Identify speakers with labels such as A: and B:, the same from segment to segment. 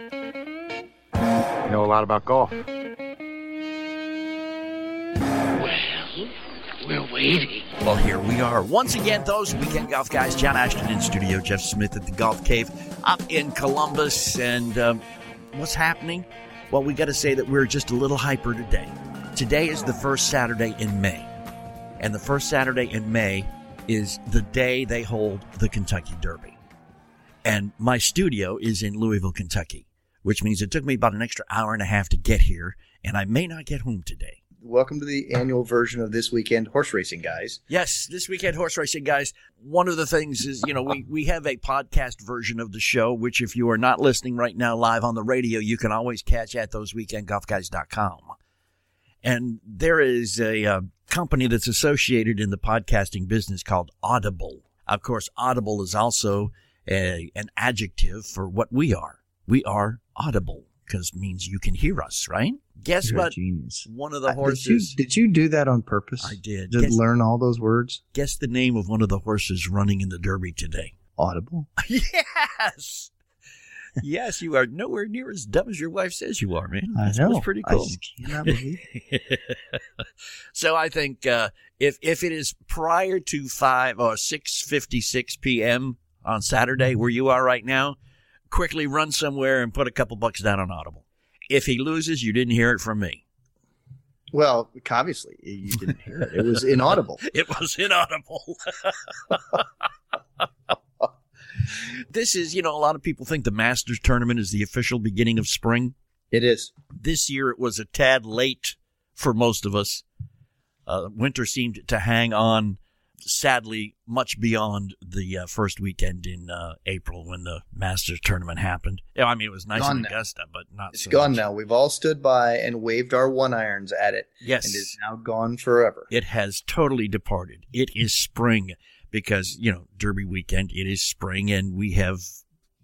A: You know a lot about golf.
B: Well, we're waiting.
C: Well, here we are once again, those weekend golf guys. John Ashton in studio, Jeff Smith at the Golf Cave up in Columbus. And um, what's happening? Well, we got to say that we're just a little hyper today. Today is the first Saturday in May. And the first Saturday in May is the day they hold the Kentucky Derby. And my studio is in Louisville, Kentucky, which means it took me about an extra hour and a half to get here, and I may not get home today.
D: Welcome to the annual version of this weekend horse racing, guys.
C: Yes, this weekend horse racing, guys. One of the things is, you know, we, we have a podcast version of the show, which if you are not listening right now live on the radio, you can always catch at thoseweekendgolfguys.com. And there is a uh, company that's associated in the podcasting business called Audible. Of course, Audible is also a, an adjective for what we are. We are audible because means you can hear us, right? Guess
D: You're
C: what?
D: genius.
C: One of the
D: Uh,
C: horses.
D: Did you, did you do that on purpose?
C: I did.
D: Just
C: Guess-
D: learn all those words?
C: Guess the name of one of the horses running in the Derby today.
D: Audible.
C: yes. Yes, you are nowhere near as dumb as your wife says you are, man.
D: I know.
C: that's pretty
D: I
C: cool.
D: just cannot believe
C: so I think uh, if if it is prior to five or six fifty six p.m. on Saturday, where you are right now, quickly run somewhere and put a couple bucks down on Audible. If he loses, you didn't hear it from me.
D: Well, obviously, you didn't hear it. It was inaudible.
C: It was inaudible. this is, you know, a lot of people think the Masters tournament is the official beginning of spring.
D: It is.
C: This year it was a tad late for most of us. Uh, winter seemed to hang on, sadly, much beyond the uh, first weekend in uh, April when the Masters tournament happened. Yeah, I mean, it was nice
D: Gone
C: in
D: now.
C: Augusta, but not
D: It's
C: so
D: gone
C: much.
D: now. We've all stood by and waved our one irons at it.
C: Yes.
D: And is now gone forever.
C: It has totally departed. It is spring because, you know, Derby weekend, it is spring and we have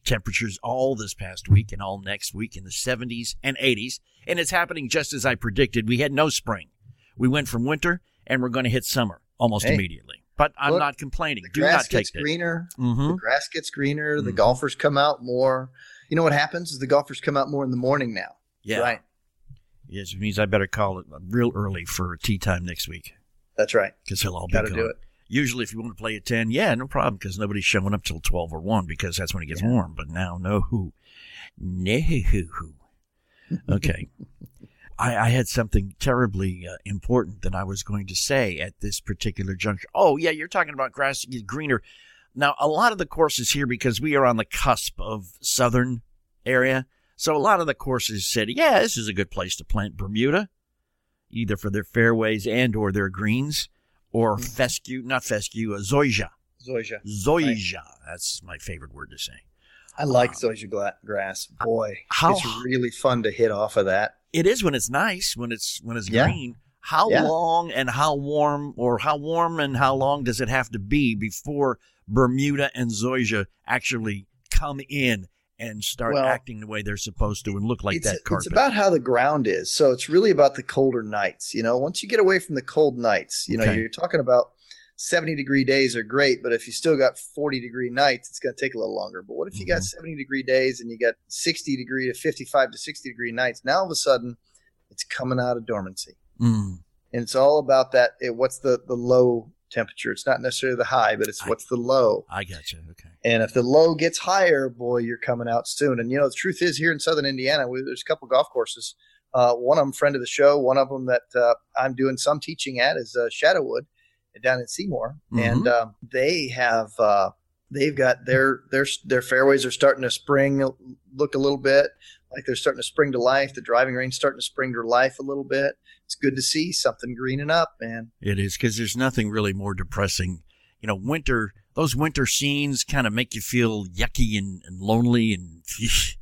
C: temperatures all this past week and all next week in the 70s and 80s. And it's happening just as I predicted. We had no spring. We went from winter and we're going to hit summer almost
D: Hey.
C: immediately. But I'm
D: Look,
C: not complaining.
D: The
C: Do
D: grass
C: not take
D: gets greener.
C: Mhm.
D: The grass gets greener. The
C: Mhm.
D: golfers come out more. You know what happens is the golfers come out more in the morning now.
C: Yeah.
D: Right.
C: Yes, it means I better call it real early for tea time next week
D: That's right.
C: because he'll all be
D: Got to
C: gone.
D: do it.
C: Usually, if you want to play at 10, yeah, no problem, because nobody's showing up till 12 or 1 because that's when it gets warm. But now, no who. No who. Okay. I, I had something terribly uh, important that I was going to say at this particular juncture. Oh, yeah, you're talking about grass greener. Now, a lot of the courses here, because we are on the cusp of southern area, so a lot of the courses said, yeah, this is a good place to plant Bermuda, either for their fairways and or their greens, or fescue, not fescue, uh, zoysia.
D: Zoysia.
C: Zoysia. That's my favorite word to say.
D: I like zoysia gla- grass. Boy,
C: How-
D: it's really fun to hit off of that.
C: It is when it's nice, when it's when it's
D: Yeah.
C: green. How
D: Yeah.
C: long and how warm, or how warm and how long does it have to be before Bermuda and Zoysia actually come in and start
D: Well,
C: acting the way they're supposed to and look like that carpet?
D: it's about how the ground is. So it's really about the colder nights. You know, once you get away from the cold nights, you know,
C: Okay.
D: you're talking about 70 degree days are great, but if you still got 40 degree nights, it's going to take a little longer. But what if you got
C: Mm-hmm.
D: 70 degree days and you got 60 degree to 55 to 60 degree nights? Now all of a sudden, it's coming out of dormancy.
C: Mm.
D: And it's all about that. It, what's the, the low temperature? It's not necessarily the high, but it's
C: I-
D: what's the low.
C: I got you. Okay.
D: And if the low gets higher, boy, you're coming out soon. And you know, the truth is, here in Southern Indiana, we, there's a couple golf courses. Uh, one of them, friend of the show. One of them that uh, I'm doing some teaching at is uh, Shadowood down in Seymour, and um, they have uh, they've got their their their fairways are starting to spring look a little bit like they're starting to spring to life. The driving range starting to spring to life a little bit. It's good to see something greening up, man.
C: It is because there's nothing really more depressing. You know, winter, those winter scenes kind of make you feel yucky and, and lonely and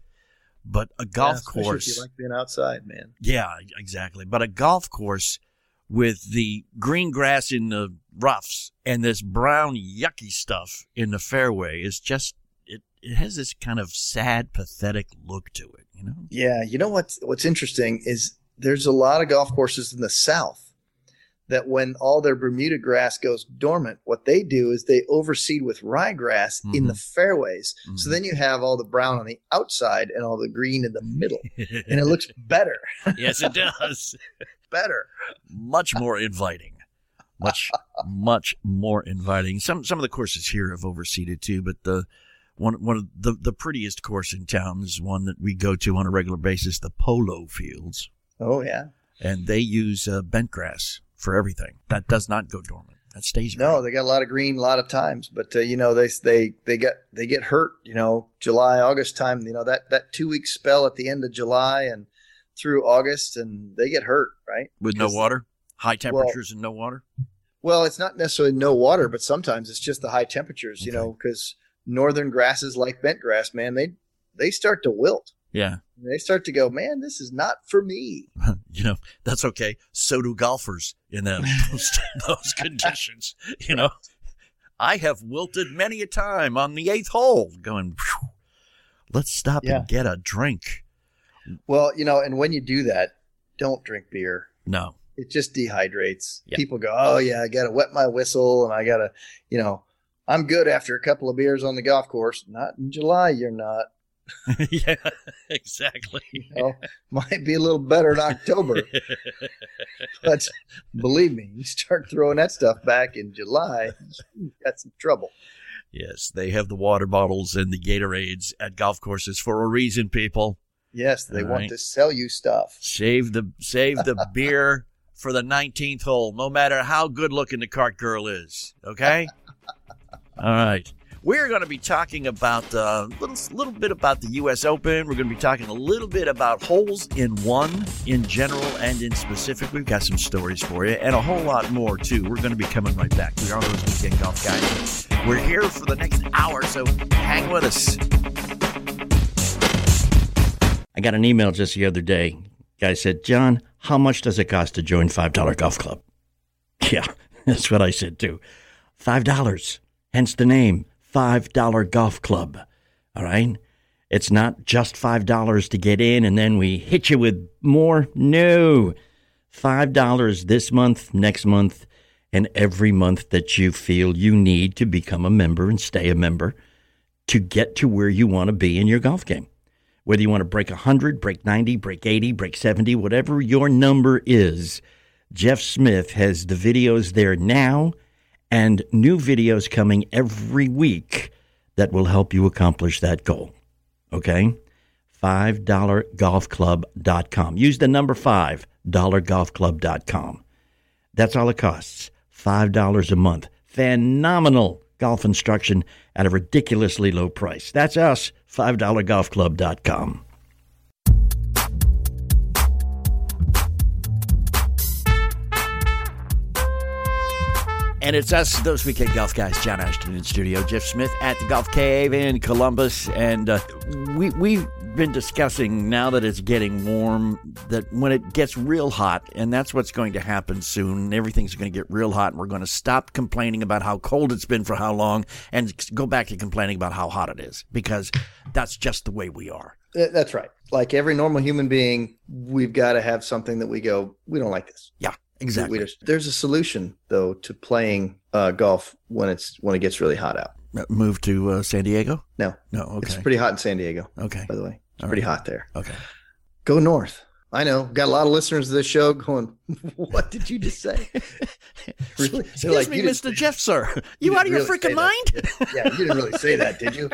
C: But a golf
D: Yeah,
C: course,
D: you like being outside, man.
C: yeah, exactly. But a golf course with the green grass in the roughs and this brown yucky stuff in the fairway is just it. It has this kind of sad, pathetic look to it. You know.
D: Yeah, you know what's what's interesting is there's a lot of golf courses in the south that when all their Bermuda grass goes dormant, what they do is they overseed with ryegrass in the fairways. So
C: Mhm.
D: then you have all the brown on the outside and all the green in the middle, and it looks better,
C: yes, it does.
D: better.
C: much more inviting. Much, much more inviting. Some some of the courses here have overseeded too, but the one one of the the prettiest course in town is one that we go to on a regular basis, the Polo Fields,
D: Oh yeah,
C: and they use uh, bent grass for everything. That does not go dormant. That stays.
D: no,
C: green.
D: they got a lot of green a lot of times, but uh, you know they they they get they get hurt. You know, July August time. You know that that two week spell at the end of July and through August, and they get hurt, right?
C: with no water, high temperatures and no water.
D: Well, it's not necessarily no water, but sometimes it's just the high temperatures, you know, because northern grasses like bent grass, man, they they start to wilt.
C: Yeah,
D: They start to go, man, this is not for me.
C: you know that's okay. So do golfers in that, those, those conditions. You know, I have wilted many a time on the eighth hole, going. Let's stop
D: Yeah.
C: and get a drink.
D: Well, you know, and when you do that, don't drink beer.
C: No,
D: It just dehydrates.
C: Yeah.
D: People go, oh yeah, I got to wet my whistle, and I got to, you know, I'm good after a couple of beers on the golf course. Not in July, you're not.
C: yeah, exactly.
D: You know, might be a little better in October, but believe me, you start throwing that stuff back in July, you got some trouble.
C: yes, they have the water bottles and the Gatorades at golf courses for a reason. People
D: Yes, they
C: All
D: want
C: right.
D: to sell you stuff.
C: save the save the beer for the nineteenth hole, no matter how good looking the cart girl is. Okay. All right. We're going to be talking about a uh, little, little bit about the U.S. Open. We're going to be talking a little bit about holes in one in general and in specific. We've got some stories for you and a whole lot more, too. We're going to be coming right back. We are those weekend golf guys. We're here for the next hour, so hang with us. I got an email just the other day. Guy said, John, how much does it cost to join $5 Golf Club? Yeah, that's what I said too. $5. Hence the name, $5 Golf Club. All right? It's not just $5 to get in and then we hit you with more. No. $5 this month, next month, and every month that you feel you need to become a member and stay a member to get to where you want to be in your golf game. Whether you want to break 100, break 90, break 80, break 70, whatever your number is, Jeff Smith has the videos there now and new videos coming every week that will help you accomplish that goal. Okay? $5golfclub.com. Use the number 5, dollargolfclub.com. That's all it costs. $5 a month. Phenomenal golf instruction at a ridiculously low price. That's us, $5golfclub.com. And it's us, those weekend golf guys, John Ashton in studio, Jeff Smith at the Golf Cave in Columbus, and uh, we we've been discussing now that it's getting warm that when it gets real hot, and that's what's going to happen soon. Everything's going to get real hot, and we're going to stop complaining about how cold it's been for how long, and go back to complaining about how hot it is because that's just the way we are.
D: That's right. Like every normal human being, we've got to have something that we go, we don't like this.
C: Yeah, exactly.
D: just- there's a solution though to playing uh, golf when it's when it gets really hot out.
C: Move to uh, San Diego?
D: No,
C: No.
D: it's pretty hot in San Diego,
C: okay.
D: by the way. It's
C: All
D: pretty
C: right.
D: hot there.
C: Okay.
D: Go north. I know. Got a lot of listeners to this show going, "What did you just say?" Really?
C: Excuse
D: like,
C: me, Mr. Jeff, sir. You,
D: didn't
C: out of your
D: really
C: freaking mind?
D: that." yeah, you didn't really say that, did you?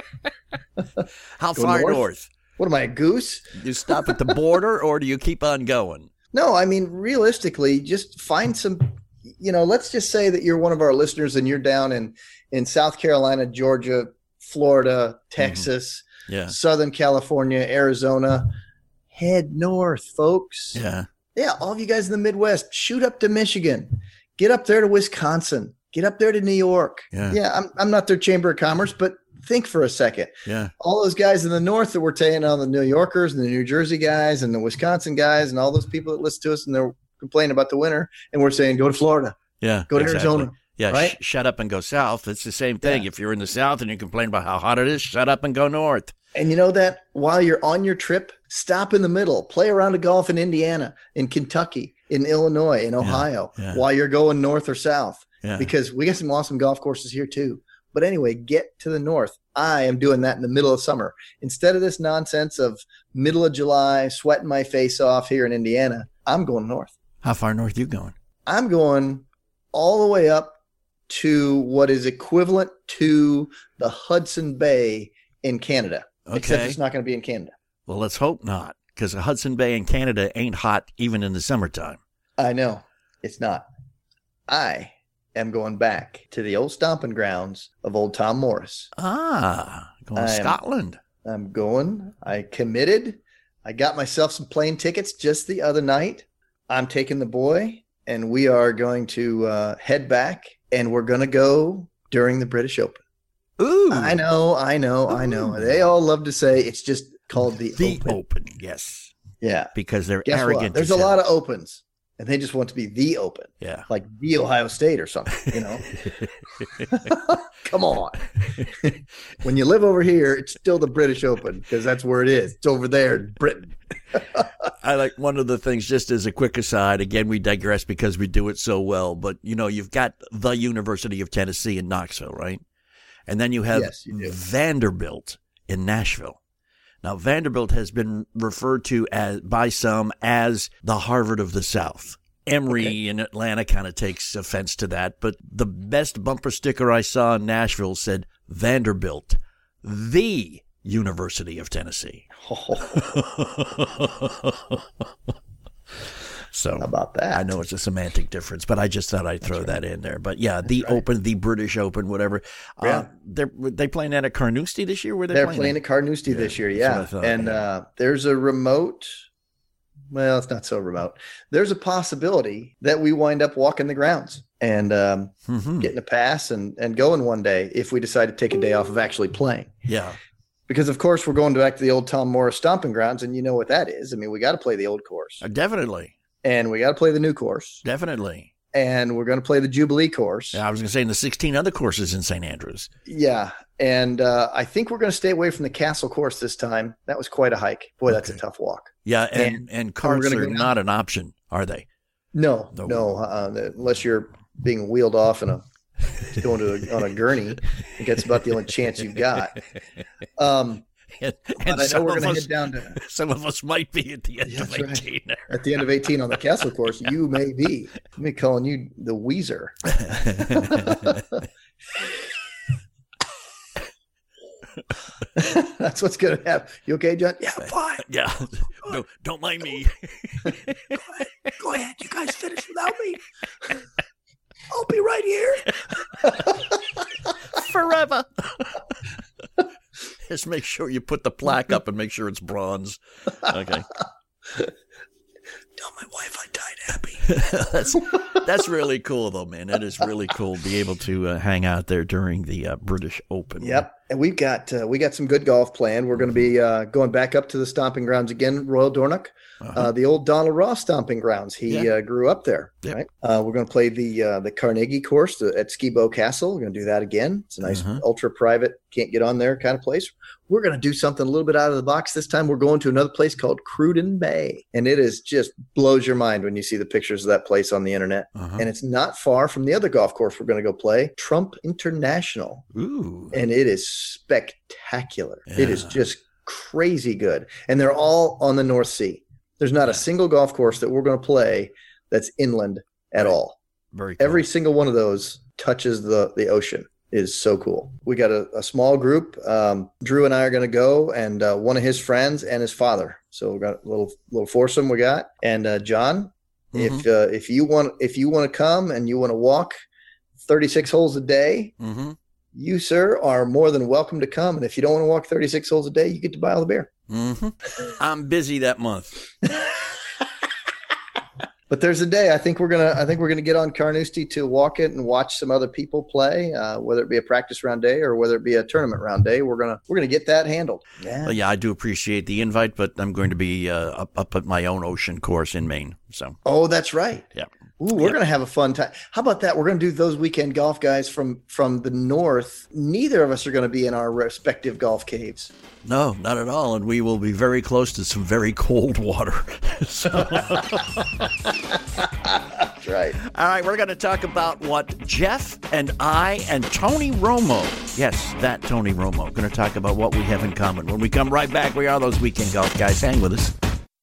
C: How
D: Go
C: far north?
D: north? What am I, a goose?
C: You stop at the border or do you keep on going?
D: No, I mean realistically, just find some. You know, let's just say that you're one of our listeners and you're down in in South Carolina, Georgia, Florida, mm-hmm. Texas,
C: Yeah.
D: Southern California, Arizona. Head north, folks.
C: Yeah.
D: Yeah, all of you guys in the Midwest, shoot up to Michigan, get up there to Wisconsin, get up there to New York.
C: Yeah.
D: Yeah, I'm, I'm not their chamber of commerce, but think for a second.
C: Yeah.
D: All those guys in the north that were taking on the New Yorkers and the New Jersey guys and the Wisconsin guys and all those people that listen to us and they're complaining about the winter, and we're saying go to Florida,
C: Yeah.
D: go to
C: exactly.
D: Arizona.
C: Yeah.
D: right?
C: sh- shut up and go south. It's the same thing.
D: Yeah.
C: If you're in the south and you complain about how hot it is, shut up and go north.
D: And you know that while you're on your trip, stop in the middle, play around a golf in Indiana, in Kentucky, in Illinois, in Ohio,
C: yeah.
D: while you're going north or south,
C: Yeah.
D: because we got some awesome golf courses here too. But anyway, get to the north. I am doing that in the middle of summer. Instead of this nonsense of middle of July, sweating my face off here in Indiana, I'm going north.
C: How far north you going?
D: I'm going all the way up to what is equivalent to the Hudson Bay in Canada.
C: Okay.
D: Except it's not going to be in Canada.
C: Well, let's hope not, because the Hudson Bay in Canada ain't hot even in the summertime.
D: I know it's not. I am going back to the old stomping grounds of old Tom Morris.
C: Ah, going to Scotland.
D: I'm going. I committed. I got myself some plane tickets just the other night. I'm taking the boy, and we are going to uh, head back, and we're going to go during the British Open.
C: Ooh,
D: I know, I know, I know. They all love to say it's just called the,
C: the
D: Open.
C: open. Yes,
D: Yeah.
C: because they're
D: Guess
C: arrogant.
D: what? There's a lot of opens, and they just want to be the Open,
C: yeah.
D: like the Ohio State or something. You know. Come on. when you live over here, it's still the British Open because that's where it is. It's over there in Britain.
C: I like one of the things, just as a quick aside, again, we digress because we do it so well, but you know, you've got the University of Tennessee in Knoxville, right? And then you have
D: Yes, you.
C: Vanderbilt in Nashville. Now, Vanderbilt has been referred to as by some as the Harvard of the South. Emory
D: Okay.
C: in Atlanta kind of takes offense to that, but the best bumper sticker I saw in Nashville said Vanderbilt, the University of Tennessee. so
D: How about that?
C: I know it's a semantic difference, but I just thought I'd throw that in there. But yeah, the Open, the British Open, whatever. Uh,
D: Yeah.
C: they're they playing that at Carnoustie this year. Where they
D: They're
C: playing,
D: playing at Carnoustie this year, yeah.
C: Thought,
D: and
C: yeah.
D: uh, there's a remote. Well, it's not so remote. There's a possibility that we wind up walking the grounds and um,
C: Mhm.
D: getting a pass and and going one day if we decide to take a day off of actually playing.
C: Yeah,
D: Because of course we're going back to the old Tom Morris stomping grounds, and you know what that is. I mean, we got to play the old course,
C: Uh, definitely,
D: and we got to play the new course,
C: definitely.
D: and we're going to play the Jubilee course.
C: Yeah, I was going to say in the 16 other courses in St. Andrews.
D: Yeah, and uh, I think we're going to stay away from the Castle course this time. That was quite a hike. Boy, that's a tough walk.
C: Yeah, and
D: And-
C: and carts are
D: go
C: not an option, are they?
D: No,
C: No.
D: no, uh, unless you're being wheeled off in a going to a, on a gurney. That's about the only chance you've got. Um,
C: And,
D: but
C: and
D: I know
C: some
D: we're going to head down to
C: some of us might be at the end of
D: That's right.
C: 18
D: at the end of 18 on the Castle course. You may be. Me calling you the Weezer. That's what's going to happen. You okay, John? Yeah, fine.
C: yeah, no, don't mind me.
D: Go ahead. You guys finish without me. I'll be right here.
C: forever. Just make sure you put the plaque up and make sure it's bronze. Okay,
D: Tell my wife I died happy.
C: that's that's really cool though, man. That is really cool. to Be able to uh, hang out there during the uh, British Open.
D: Yep, and we've got uh, we got some good golf planned. We're going to be uh, going back up to the stomping grounds again, Royal Dornoch,
C: Uh-huh.
D: uh, the old Donald Ross stomping grounds. He
C: Yeah.
D: uh, grew up there.
C: Yep.
D: Right. Uh, we're going to play the uh, the Carnegie course to, at Skibo Castle. We're going to do that again. It's a nice
C: Uh-huh.
D: ultra private, can't get on there kind of place. We're going to do something a little bit out of the box this time. We're going to another place called Cruden Bay, and it is just blows your mind when you see the pictures of that place on the internet.
C: Uh-huh.
D: And it's not far from the other golf course we're going to go play, Trump International
C: Ooh,
D: and it is spectacular. It is just crazy good. And they're all on the North Sea. There's not
C: Yeah.
D: a single golf course that we're going to play that's inland at
C: Right.
D: all.
C: very cool.
D: Every single one of those touches the the ocean. It is so cool. We got a, a small group. Um, Drew and I are going to go, and uh, one of his friends and his father. So we got a little little foursome we got. And uh, John, if
C: Mm-hmm.
D: uh, if you want if you want to come and you want to walk 36 holes a day,
C: hmm
D: you, sir, are more than welcome to come. And if you don't want to walk 36 holes a day, you get to buy all the beer.
C: hmm I'm busy that month.
D: But there's a day I think we're gonna I think we're gonna get on Carnoustie to walk it and watch some other people play, uh, whether it be a practice round day or whether it be a tournament round day. We're gonna we're gonna get that handled.
C: Yeah, well, yeah, I do appreciate the invite, but I'm going to be uh, up, up at my own ocean course in Maine. So
D: oh, that's right.
C: Yeah.
D: Ooh, we're yep. gonna have a fun time. How about that? We're gonna do those weekend golf guys from from the north. Neither of us are gonna be in our respective golf caves.
C: No, not at all. And we will be very close to some very cold water.
D: That's right.
C: All right, we're going to talk about what Jeff and I and Tony Romo, yes, that Tony Romo, going to talk about what we have in common. When we come right back, we are those weekend golf guys. Hang with us.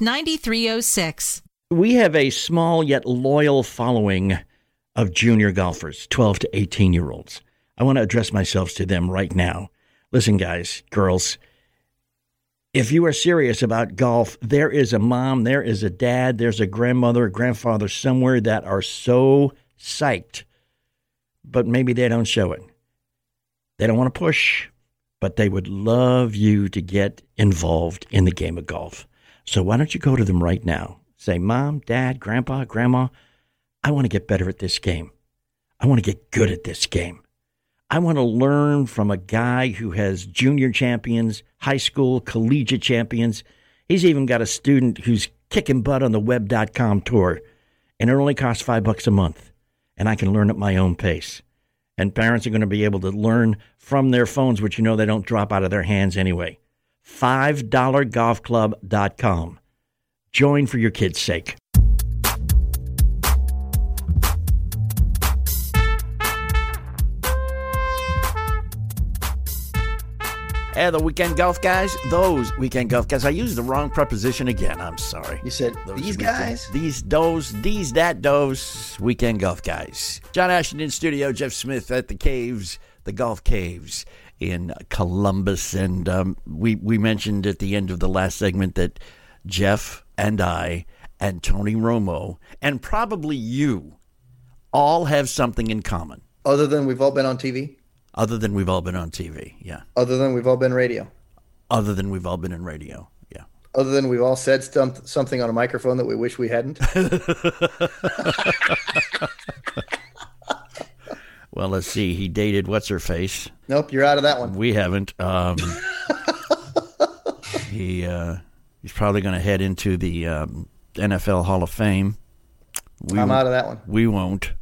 B: 9306.
C: We have a small yet loyal following of junior golfers, 12 to 18 year olds. I want to address myself to them right now. Listen, guys, girls, if you are serious about golf, there is a mom, there is a dad, there's a grandmother, a grandfather somewhere that are so psyched, but maybe they don't show it. They don't want to push, but they would love you to get involved in the game of golf. So why don't you go to them right now? Say, Mom, Dad, Grandpa, Grandma, I want to get better at this game. I want to get good at this game. I want to learn from a guy who has junior champions, high school, collegiate champions. He's even got a student who's kicking butt on the web.com tour, and it only costs five bucks a month. And I can learn at my own pace. And parents are going to be able to learn from their phones, which you know they don't drop out of their hands anyway. $5golfclub.com. Join for your kids' sake. Hey, the weekend golf guys, those weekend golf guys. I used the wrong preposition again. I'm sorry.
D: You said those these weekend, guys?
C: These, those, these, that, those weekend golf guys. John Ashton in studio, Jeff Smith at the caves, the golf caves in Columbus. And um, we, we mentioned at the end of the last segment that Jeff and I and Tony Romo and probably you all have something in common.
D: Other than we've all been on TV?
C: Other than we've all been on TV, yeah.
D: Other than we've all been radio.
C: Other than we've all been in radio, yeah.
D: Other than we've all said something on a microphone that we wish we hadn't.
C: well, let's see. He dated what's her face.
D: Nope, you're out of that one.
C: We haven't. Um, he uh, he's probably going to head into the um, NFL Hall of Fame.
D: We I'm out of that one.
C: We won't.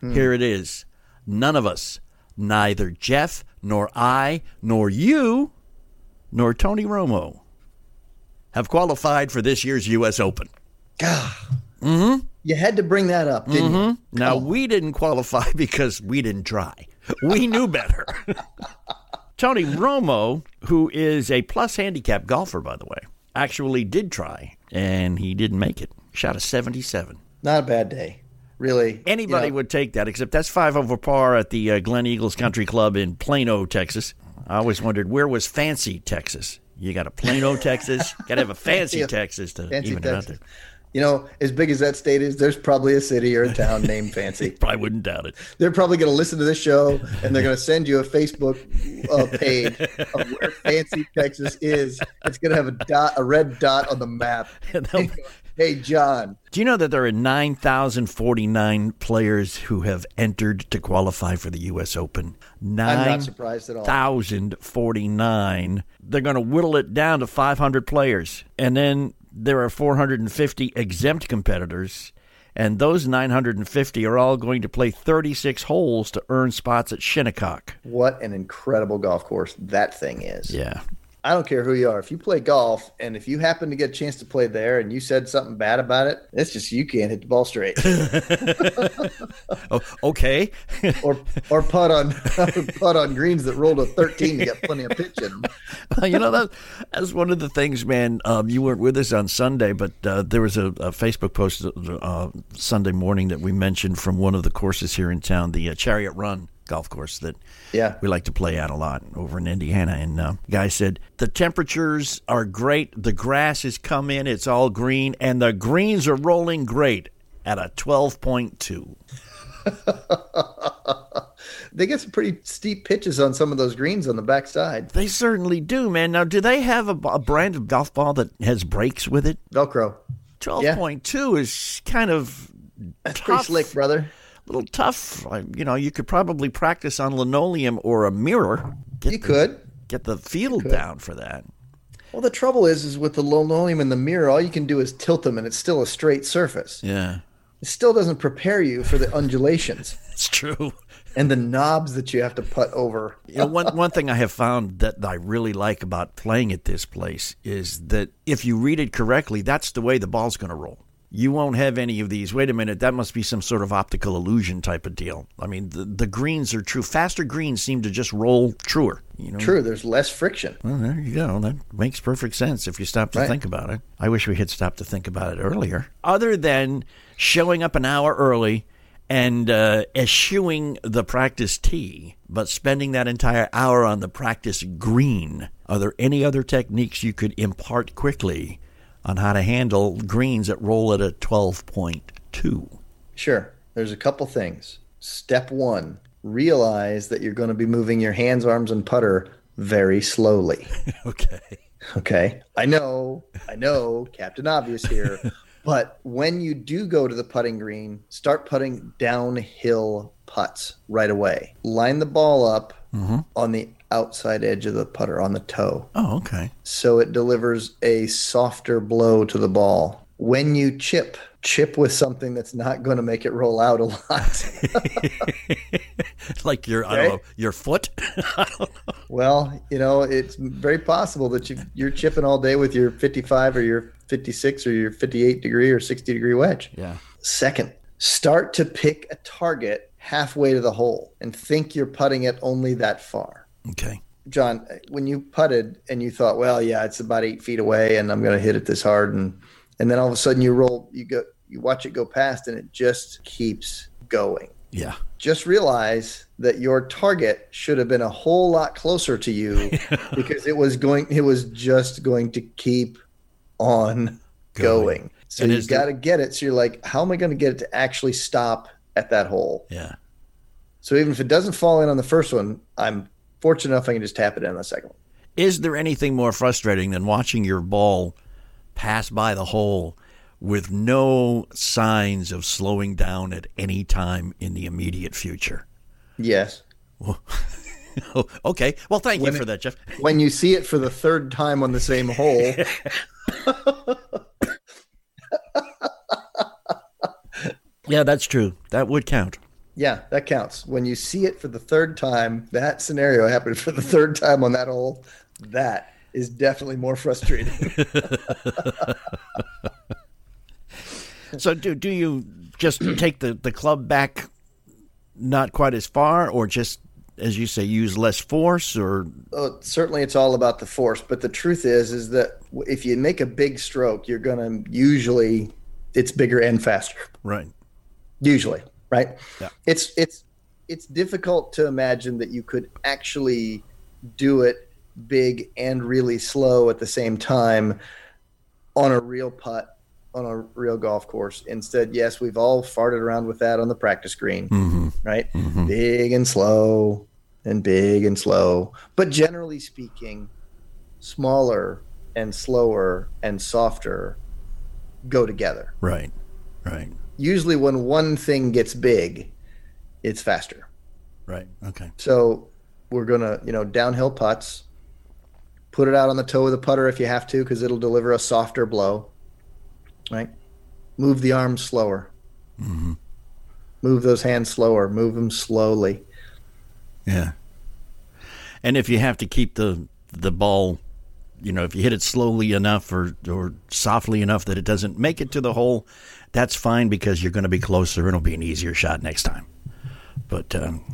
C: Hmm. Here it is. None of us neither Jeff nor I nor you nor Tony Romo have qualified for this year's U.S. Open.
D: mm-hmm. You had to bring that up, didn't mm-hmm. you?
C: Now, we didn't qualify because we didn't try. We knew better. Tony Romo, who is a plus handicap golfer, by the way, actually did try, and he didn't make it. Shot a 77.
D: Not a bad day really
C: anybody
D: you know.
C: would take that except that's five over par at the uh, Gleneagles Country Club in Plano, Texas. I always wondered where was fancy Texas. You got a Plano, Texas. got to have a fancy yeah. Texas to fancy even Texas. out there.
D: You know, as big as that state is, there's probably a city or a town named Fancy.
C: probably wouldn't doubt it.
D: They're probably going to listen to this show and they're going to send you a Facebook uh, page of where Fancy, Texas is. It's going to have a dot, a red dot on the map. Hey, John.
C: Do you know that there are 9,049 players who have entered to qualify for the U.S. Open?
D: 9, I'm not surprised at all.
C: 1,049. They're going to whittle it down to 500 players. And then there are 450 exempt competitors. And those 950 are all going to play 36 holes to earn spots at Shinnecock.
D: What an incredible golf course that thing is.
C: Yeah.
D: I don't care who you are. If you play golf and if you happen to get a chance to play there and you said something bad about it, it's just you can't hit the ball straight.
C: oh, okay.
D: or or putt on putt on greens that rolled a 13 to get plenty of pitch in them.
C: you know that that's one of the things, man. Um, you weren't with us on Sunday, but uh, there was a, a Facebook post uh, Sunday morning that we mentioned from one of the courses here in town, the uh, Chariot Run golf course that
D: yeah
C: we like to play at a lot over in Indiana. And uh, guy said the temperatures are great. The grass has come in; it's all green, and the greens are rolling great at a twelve point two.
D: they get some pretty steep pitches on some of those greens on the backside.
C: They certainly do, man. Now, do they have a, a brand of golf ball that has brakes with it?
D: Velcro.
C: Twelve point yeah. two is kind of
D: That's
C: tough.
D: pretty slick, brother
C: little tough. You know, you could probably practice on linoleum or a mirror.
D: Get you the, could
C: get the field down for that.
D: Well, the trouble is, is with the linoleum and the mirror, all you can do is tilt them, and it's still a straight surface.
C: Yeah,
D: it still doesn't prepare you for the undulations.
C: it's true.
D: And the knobs that you have to put over.
C: you know, one one thing I have found that I really like about playing at this place is that if you read it correctly, that's the way the ball's going to roll you won't have any of these. Wait a minute, that must be some sort of optical illusion type of deal. I mean, the, the greens are true. Faster greens seem to just roll truer. You know?
D: True, there's less friction.
C: Well, there you go. That makes perfect sense if you stop to right. think about it. I wish we had stopped to think about it earlier. Other than showing up an hour early and uh, eschewing the practice tee, but spending that entire hour on the practice green, are there any other techniques you could impart quickly on how to handle greens that roll at a 12.2.
D: Sure. There's a couple things. Step one realize that you're going to be moving your hands, arms, and putter very slowly.
C: okay.
D: Okay. I know, I know, Captain Obvious here. but when you do go to the putting green, start putting downhill putts right away. Line the ball up mm-hmm. on the outside edge of the putter on the toe.
C: Oh, okay.
D: So it delivers a softer blow to the ball. When you chip, chip with something that's not going to make it roll out a lot.
C: like your okay? I don't know, your foot.
D: well, you know, it's very possible that you you're chipping all day with your 55 or your 56 or your 58 degree or 60 degree wedge.
C: Yeah.
D: Second, start to pick a target halfway to the hole and think you're putting it only that far.
C: Okay.
D: John, when you putted and you thought, well, yeah, it's about eight feet away and I'm going to hit it this hard. And, and then all of a sudden you roll, you go, you watch it go past and it just keeps going.
C: Yeah.
D: Just realize that your target should have been a whole lot closer to you because it was going, it was just going to keep on going. going. So you've got to get it. So you're like, how am I going to get it to actually stop at that hole?
C: Yeah.
D: So even if it doesn't fall in on the first one, I'm fortunate enough I can just tap it in the second one.
C: Is there anything more frustrating than watching your ball pass by the hole with no signs of slowing down at any time in the immediate future?
D: Yes.
C: okay. Well, thank
D: when
C: you for
D: it,
C: that, Jeff.
D: When you see it for the third time on the same hole.
C: yeah, that's true. That would count.
D: Yeah, that counts. When you see it for the third time, that scenario happened for the third time on that hole. That is definitely more frustrating.
C: so, do do you just take the the club back, not quite as far, or just as you say, use less force, or
D: oh, certainly it's all about the force. But the truth is, is that if you make a big stroke, you're going to usually it's bigger and faster.
C: Right.
D: Usually right?
C: Yeah.
D: It's it's it's difficult to imagine that you could actually do it big and really slow at the same time on a real putt on a real golf course. Instead, yes, we've all farted around with that on the practice green,
C: mm-hmm.
D: right?
C: Mm-hmm.
D: Big and slow and big and slow. But generally speaking, smaller and slower and softer go together.
C: Right. Right
D: usually when one thing gets big, it's faster.
C: Right. Okay.
D: So we're gonna, you know, downhill putts, put it out on the toe of the putter if you have to, because it'll deliver a softer blow. Right. Move the arms slower. Mm-hmm. Move those hands slower. Move them slowly.
C: Yeah. And if you have to keep the the ball, you know, if you hit it slowly enough or or softly enough that it doesn't make it to the hole, that's fine because you're going to be closer and it'll be an easier shot next time. But um,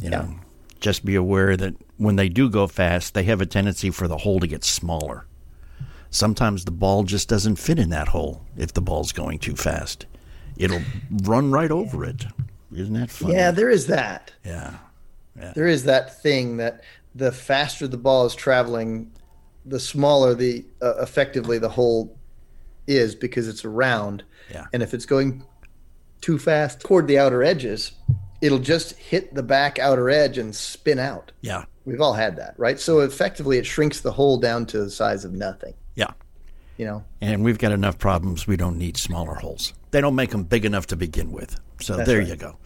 C: you yeah. know, just be aware that when they do go fast, they have a tendency for the hole to get smaller. Sometimes the ball just doesn't fit in that hole if the ball's going too fast. It'll run right over it. Isn't that funny?
D: Yeah, there is that.
C: Yeah. yeah.
D: There is that thing that the faster the ball is traveling, the smaller the uh, effectively the hole is because it's around.
C: Yeah.
D: And if it's going too fast toward the outer edges, it'll just hit the back outer edge and spin out.
C: Yeah.
D: We've all had that, right? So effectively, it shrinks the hole down to the size of nothing.
C: Yeah.
D: You know,
C: and we've got enough problems. We don't need smaller holes. They don't make them big enough to begin with. So That's there right. you go.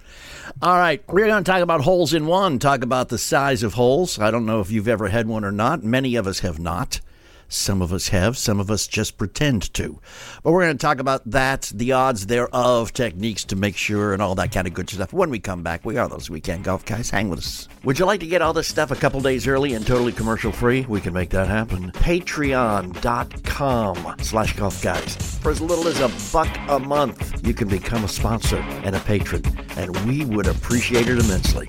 C: All right, we're going to talk about holes in one. Talk about the size of holes. I don't know if you've ever had one or not. Many of us have not. Some of us have, some of us just pretend to. But we're going to talk about that, the odds thereof, techniques to make sure, and all that kind of good stuff. When we come back, we are those weekend golf guys. Hang with us. Would you like to get all this stuff a couple days early and totally commercial free? We can make that happen. Patreon.com slash golf guys. For as little as a buck a month, you can become a sponsor and a patron, and we would appreciate it immensely.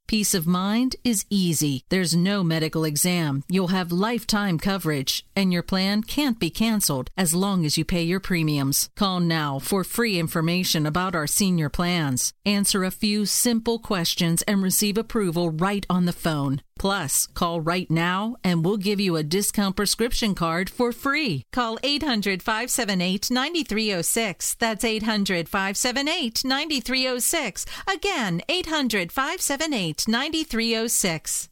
B: Peace of mind is easy. There's no medical exam. You'll have lifetime coverage, and your plan can't be canceled as long as you pay your premiums. Call now for free information about our senior plans. Answer a few simple questions and receive approval right on the phone. Plus, call right now and we'll give you a discount prescription card for free. Call 800 578 9306. That's 800 578 9306. Again, 800 578 9306.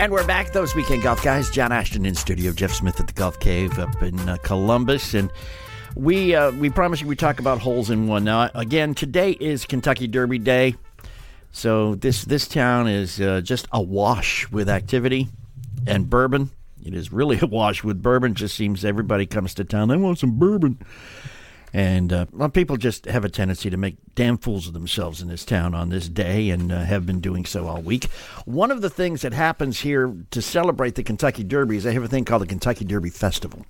C: And we're back, those weekend golf guys. John Ashton in studio, Jeff Smith at the Golf Cave up in uh, Columbus, and we uh, we promise you we talk about holes in one. Now, again, today is Kentucky Derby Day, so this this town is uh, just awash with activity and bourbon. It is really awash with bourbon. Just seems everybody comes to town. They want some bourbon. And uh, well, people just have a tendency to make damn fools of themselves in this town on this day and uh, have been doing so all week. One of the things that happens here to celebrate the Kentucky Derby is they have a thing called the Kentucky Derby Festival.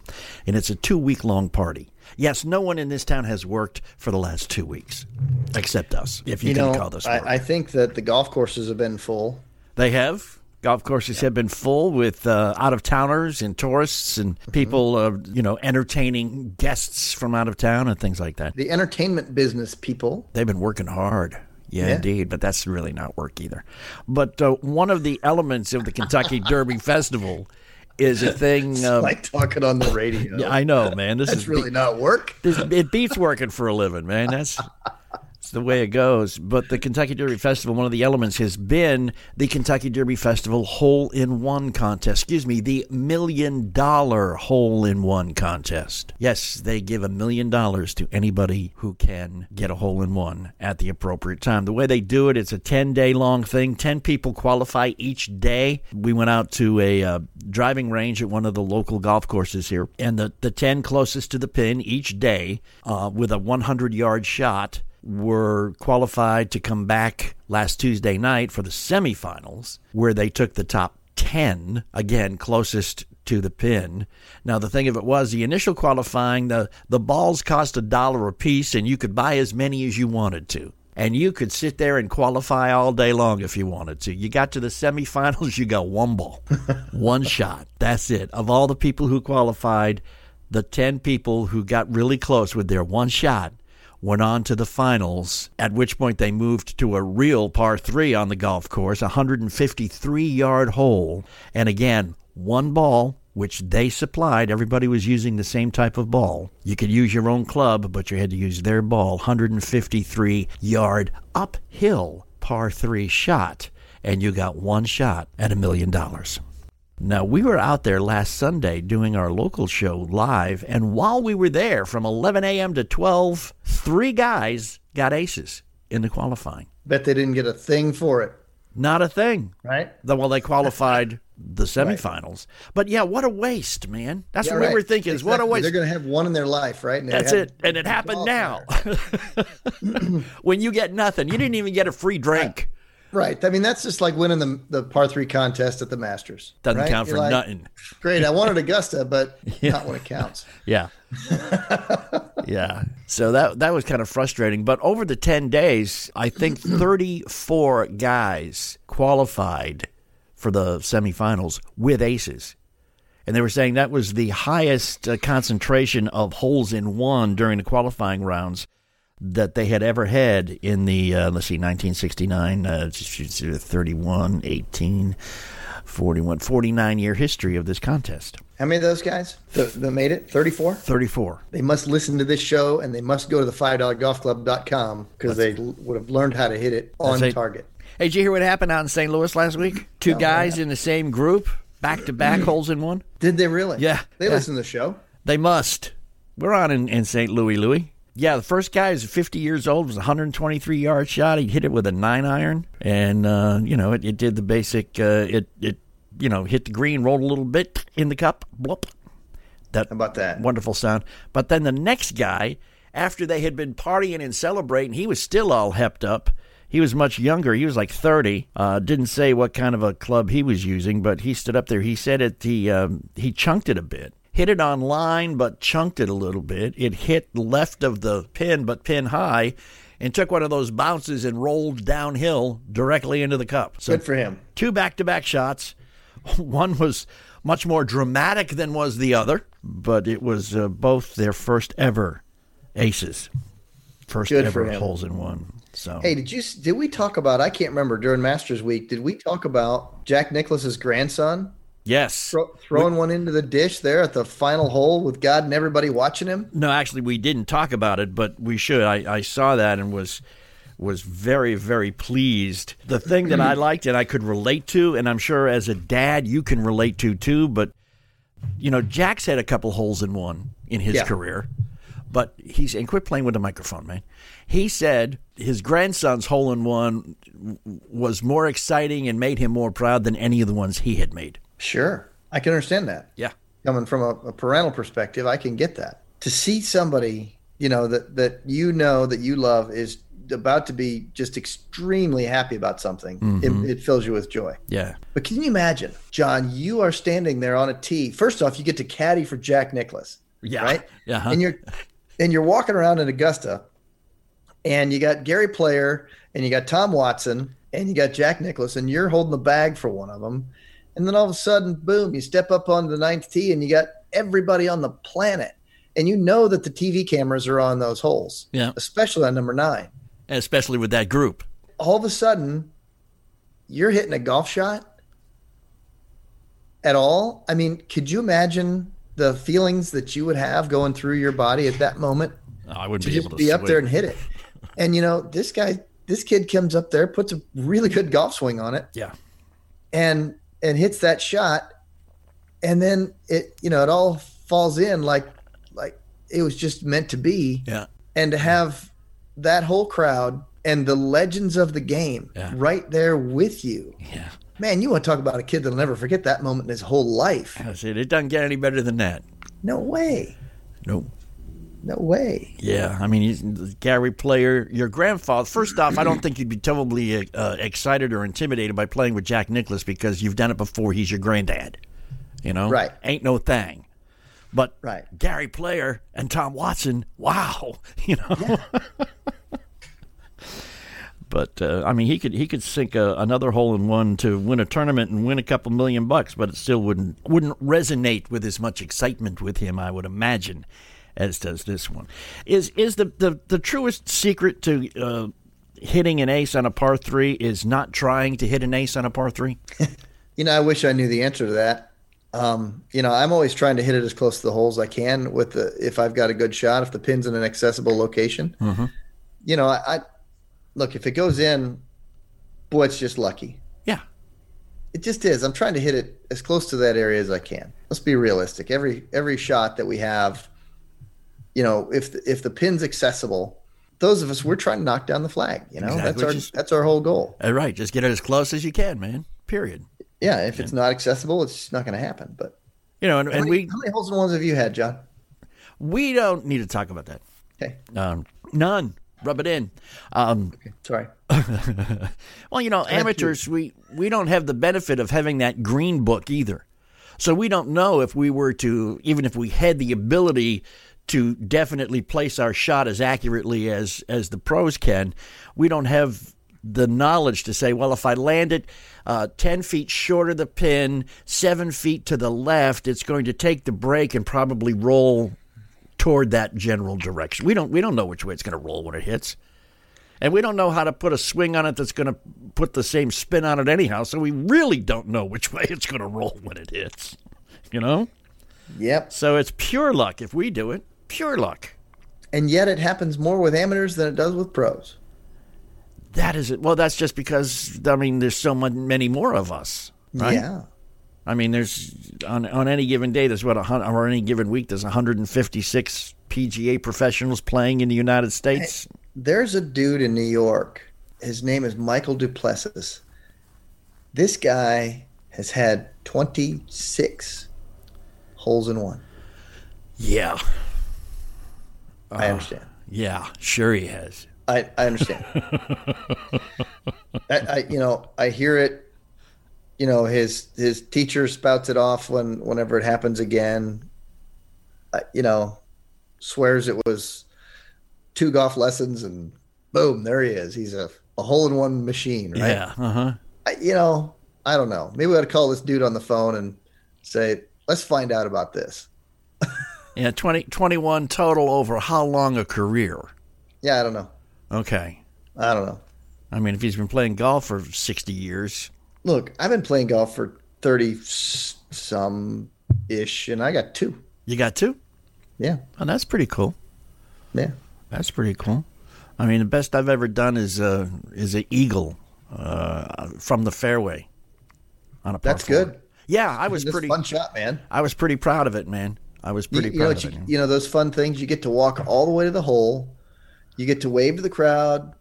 C: And it's a two week long party. Yes, no one in this town has worked for the last two weeks, except us, if you,
D: you
C: can
D: know,
C: call this.
D: I, I think that the golf courses have been full.
C: They have? Golf courses yeah. have been full with uh, out of towners and tourists and mm-hmm. people, uh, you know, entertaining guests from out of town and things like that.
D: The entertainment business people.
C: They've been working hard. Yeah, yeah, indeed, but that's really not work either. But uh, one of the elements of the Kentucky Derby Festival is a thing.
D: Um, like talking on the radio.
C: Yeah, I know, man. This
D: that's
C: is
D: really be- not work.
C: This, it beats working for a living, man. That's the way it goes. But the Kentucky Derby Festival, one of the elements has been the Kentucky Derby Festival hole in one contest. Excuse me, the million dollar hole in one contest. Yes, they give a million dollars to anybody who can get a hole in one at the appropriate time. The way they do it, it's a 10 day long thing. 10 people qualify each day. We went out to a uh, driving range at one of the local golf courses here, and the, the 10 closest to the pin each day uh, with a 100 yard shot were qualified to come back last Tuesday night for the semifinals, where they took the top 10, again, closest to the pin. Now, the thing of it was, the initial qualifying, the, the balls cost a dollar a piece, and you could buy as many as you wanted to. And you could sit there and qualify all day long if you wanted to. You got to the semifinals, you got one ball, one shot. That's it. Of all the people who qualified, the 10 people who got really close with their one shot went on to the finals, at which point they moved to a real par three on the golf course, a 153 yard hole. And again, one ball, which they supplied. Everybody was using the same type of ball. You could use your own club, but you had to use their ball. 153 yard uphill par three shot, and you got one shot at a million dollars. Now, we were out there last Sunday doing our local show live, and while we were there from 11 a.m. to 12, three guys got aces in the qualifying.
D: Bet they didn't get a thing for it.
C: Not a thing.
D: Right.
C: Well, they qualified the semifinals. Right. But yeah, what a waste, man. That's yeah, what right. we were thinking. Is what a waste.
D: They're going to have one in their life, right?
C: And That's it. And it happened now. when you get nothing, you didn't even get a free drink.
D: Right. I mean, that's just like winning the the par three contest at the Masters.
C: Doesn't
D: right?
C: count You're for like, nothing.
D: Great. I wanted Augusta, but yeah. not when it counts.
C: Yeah. yeah. So that that was kind of frustrating. But over the ten days, I think thirty four guys qualified for the semifinals with aces. And they were saying that was the highest uh, concentration of holes in one during the qualifying rounds that they had ever had in the, uh, let's see, 1969, uh, 31, 18, 41, 49 year history of this contest.
D: How many of those guys that, that made it? 34?
C: 34.
D: They must listen to this show and they must go to the $5golfclub.com because they would have learned how to hit it on target.
C: Hey, did you hear what happened out in St. Louis last week? Two no, guys in the same group, back to back holes in one.
D: Did they really?
C: Yeah.
D: They yeah. listen to the show.
C: They must. We're on in, in St. Louis, Louis. Yeah, the first guy is 50 years old. Was a 123 yard shot. He hit it with a nine iron, and uh, you know it, it did the basic. Uh, it it you know hit the green, rolled a little bit in the cup. Bloop.
D: That How about that
C: wonderful sound. But then the next guy, after they had been partying and celebrating, he was still all hepped up. He was much younger. He was like 30. Uh, didn't say what kind of a club he was using, but he stood up there. He said it. He um, he chunked it a bit hit it on line but chunked it a little bit. It hit left of the pin but pin high and took one of those bounces and rolled downhill directly into the cup.
D: So Good for him.
C: Two back to back shots. One was much more dramatic than was the other, but it was uh, both their first ever aces. First Good ever holes in one. So
D: Hey, did you did we talk about I can't remember during Masters week, did we talk about Jack Nicklaus's grandson?
C: Yes.
D: Throw, throwing we, one into the dish there at the final hole with God and everybody watching him?
C: No, actually, we didn't talk about it, but we should. I, I saw that and was was very, very pleased. The thing that I liked and I could relate to, and I'm sure as a dad you can relate to too, but you know, Jack's had a couple holes in one in his yeah. career. But he's and quit playing with the microphone, man. He said his grandson's hole in one was more exciting and made him more proud than any of the ones he had made.
D: Sure. I can understand that.
C: Yeah.
D: Coming from a, a, parental perspective, I can get that. To see somebody, you know, that, that you know that you love is about to be just extremely happy about something, mm-hmm. it, it, fills you with joy.
C: Yeah.
D: But can you imagine, John, you are standing there on a tee. First off, you get to caddy for Jack Nicklaus.
C: Yeah.
D: Right?
C: Yeah.
D: And you're and you're walking around in Augusta and you got Gary Player and you got Tom Watson and you got Jack Nicklaus and you're holding the bag for one of them and then all of a sudden, boom, you step up on the ninth tee and you got everybody on the planet. And you know that the TV cameras are on those holes.
C: Yeah.
D: Especially on number nine.
C: Especially with that group.
D: All of a sudden, you're hitting a golf shot at all. I mean, could you imagine the feelings that you would have going through your body at that moment?
C: Oh, I would
D: be
C: able to
D: be up there and hit it. And you know, this guy, this kid comes up there, puts a really good golf swing on it.
C: Yeah.
D: And and hits that shot and then it you know it all falls in like like it was just meant to be.
C: Yeah.
D: And to have that whole crowd and the legends of the game yeah. right there with you.
C: Yeah.
D: Man you want to talk about a kid that'll never forget that moment in his whole life.
C: That's it. it doesn't get any better than that.
D: No way.
C: Nope
D: no way.
C: Yeah, I mean, Gary Player, your grandfather. First off, I don't think you'd be terribly uh, excited or intimidated by playing with Jack Nicklaus because you've done it before. He's your granddad. You know,
D: right?
C: Ain't no thing. But
D: right.
C: Gary Player and Tom Watson, wow, you know. Yeah. but uh, I mean, he could he could sink a, another hole in one to win a tournament and win a couple million bucks, but it still wouldn't wouldn't resonate with as much excitement with him. I would imagine as does this one. Is is the the, the truest secret to uh, hitting an ace on a par three is not trying to hit an ace on a par three?
D: you know, I wish I knew the answer to that. Um, you know, I'm always trying to hit it as close to the hole as I can with the if I've got a good shot, if the pin's in an accessible location.
C: Mm-hmm.
D: You know, I, I look if it goes in, boy, it's just lucky.
C: Yeah.
D: It just is. I'm trying to hit it as close to that area as I can. Let's be realistic. Every every shot that we have, you know, if the, if the pin's accessible, those of us we're trying to knock down the flag. You know,
C: Exactly.
D: that's our
C: Just-
D: that's our whole goal.
C: All right. Just get it as close as you can, man. Period.
D: Yeah, if it's not accessible, it's not going to happen. But
C: You know, and, and
D: many,
C: we
D: how many holes in ones have you had, John?
C: we don't need to talk about that.
D: Okay,
C: Um, none. Rub it in. Um,
D: okay, sorry.
C: well, you know, amateurs, we, we don't have the benefit of having that green book either. So we don't know if we were to, even if we had the ability to definitely place our shot as accurately as, as the pros can, we don't have the knowledge to say, well, if I land it uh, 10 feet short of the pin, seven feet to the left, it's going to take the break and probably roll toward that general direction. We don't, we don't know which way it's going to roll when it hits. And we don't know how to put a swing on it that's going to put the same spin on it anyhow. So we really don't know which way it's going to roll when it hits. You know?
D: Yep.
C: So it's pure luck if we do it. Pure luck.
D: And yet it happens more with amateurs than it does with pros.
C: That is it. Well, that's just because, I mean, there's so many more of us. Right?
D: Yeah.
C: I mean, there's on, on any given day, there's what, or any given week, there's 156 PGA professionals playing in the United States.
D: There's a dude in New York. His name is Michael Duplessis. This guy has had 26 holes in one.
C: Yeah.
D: I understand.
C: Yeah. Sure he has.
D: I, I understand. I, I you know I hear it. You know his his teacher spouts it off when whenever it happens again. I, you know, swears it was two golf lessons and boom, there he is. He's a, a hole in one machine, right?
C: Yeah. Uh huh.
D: You know, I don't know. Maybe we got to call this dude on the phone and say, let's find out about this.
C: Yeah. 20, 21 total over how long a career?
D: Yeah, I don't know.
C: Okay.
D: I don't know.
C: I mean, if he's been playing golf for 60 years,
D: Look, I've been playing golf for 30 some ish, and I got two.
C: you got two?
D: Yeah.
C: Oh, that's pretty cool.
D: Yeah.
C: That's pretty cool. I mean, the best I've ever done is uh, is an eagle uh, from the fairway on a par
D: That's
C: four.
D: good.
C: Yeah, I was pretty.
D: fun shot, man.
C: I was pretty proud of it, man. I was
D: You,
C: pretty
D: you know,
C: proud of
D: you, you know those fun things. You get to walk all the way to the hole. You get to wave to the crowd,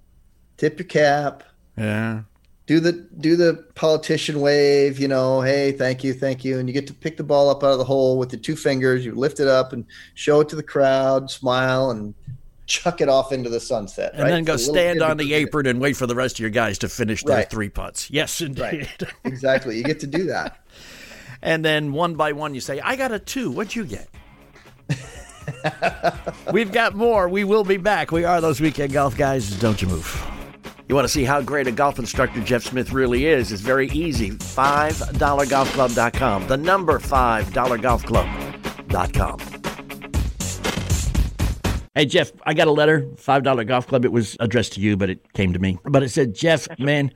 D: tip your cap,
C: Yeah.
D: do the do the politician wave. You know, hey, thank you, thank you, and you get to pick the ball up out of the hole with the two fingers. You lift it up and show it to the crowd, smile, and chuck it off into the sunset.
C: And
D: right?
C: then go
D: little
C: stand on the
D: it.
C: apron and wait for the rest of your guys to finish their
D: Right.
C: three putts. Yes, indeed.
D: Right. Exactly. You get to do that.
C: And then one by one, you say, I got a two. What'd you get? We've got more. We will be back. We are those weekend golf guys. Don't you move. You want to see how great a golf instructor Jeff Smith really is? It's very easy. $5golfclub.com. The number $5golfclub.com. Hey, Jeff, I got a letter, $5 Golf Club. It was addressed to you, but it came to me. But it said, Jeff, man,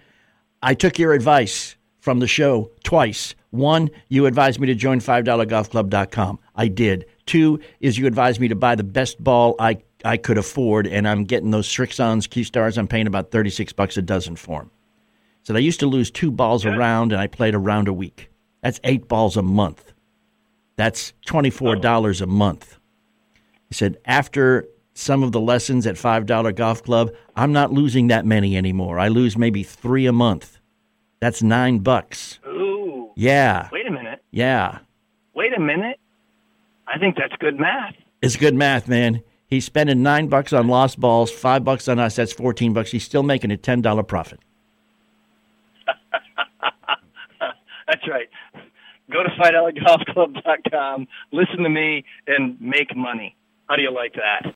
C: I took your advice from the show twice. One, you advised me to join $5golfclub.com. I did. Two is you advised me to buy the best ball I, I could afford, and I'm getting those Srixons, Q Stars. I'm paying about 36 bucks a dozen for them. So I used to lose two balls a round, and I played a round a week. That's eight balls a month. That's $24 a month. He said, after some of the lessons at $5 Golf Club, I'm not losing that many anymore. I lose maybe three a month. That's nine bucks. Yeah.
E: Wait a minute.
C: Yeah.
E: Wait a minute. I think that's good math.
C: It's good math, man. He's spending nine bucks on lost balls, five bucks on us. That's 14 bucks. He's still making a $10 profit.
E: That's right. Go to FidelGolfClub.com, listen to me, and make money. How do you like that?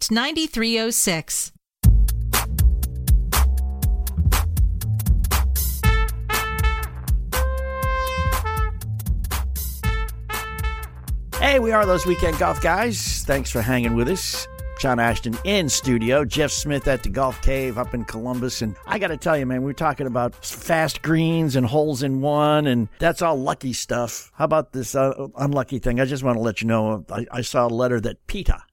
B: 9306.
C: Hey, we are those weekend golf guys. Thanks for hanging with us. John Ashton in studio, Jeff Smith at the Golf Cave up in Columbus. And I got to tell you, man, we are talking about fast greens and holes in one, and that's all lucky stuff. How about this uh, unlucky thing? I just want to let you know I, I saw a letter that PETA,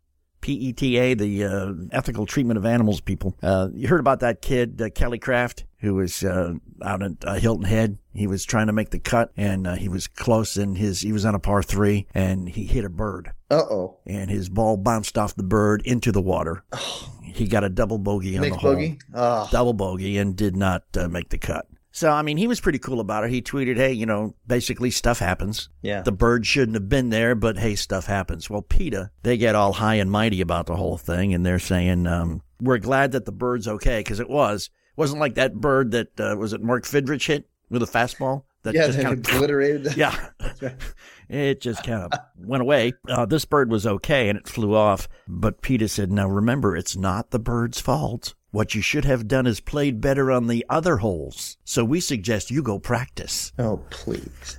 C: PETA, the uh, ethical treatment of animals people. Uh, you heard about that kid, uh, Kelly Kraft, who was uh, out at uh, Hilton Head. He was trying to make the cut, and uh, he was close. And his he was on a par three, and he hit a bird.
D: Uh oh.
C: And his ball bounced off the bird into the water. he got a double bogey on the hole.
D: bogey? Oh.
C: Double bogey, and did not uh, make the cut. So, I mean, he was pretty cool about it. He tweeted, hey, you know, basically stuff happens.
D: Yeah.
C: The bird shouldn't have been there, but hey, stuff happens. Well, PETA, they get all high and mighty about the whole thing, and they're saying, um, we're glad that the bird's okay, because it was. It wasn't like that bird that, uh, was it Mark Fidrych hit with a fastball? That
D: yeah,
C: just kind of
D: obliterated.
C: yeah. it just kind of went away. Uh, this bird was okay and it flew off. But PETA said, now remember, it's not the bird's fault. What you should have done is played better on the other holes. So we suggest you go practice.
D: Oh, please.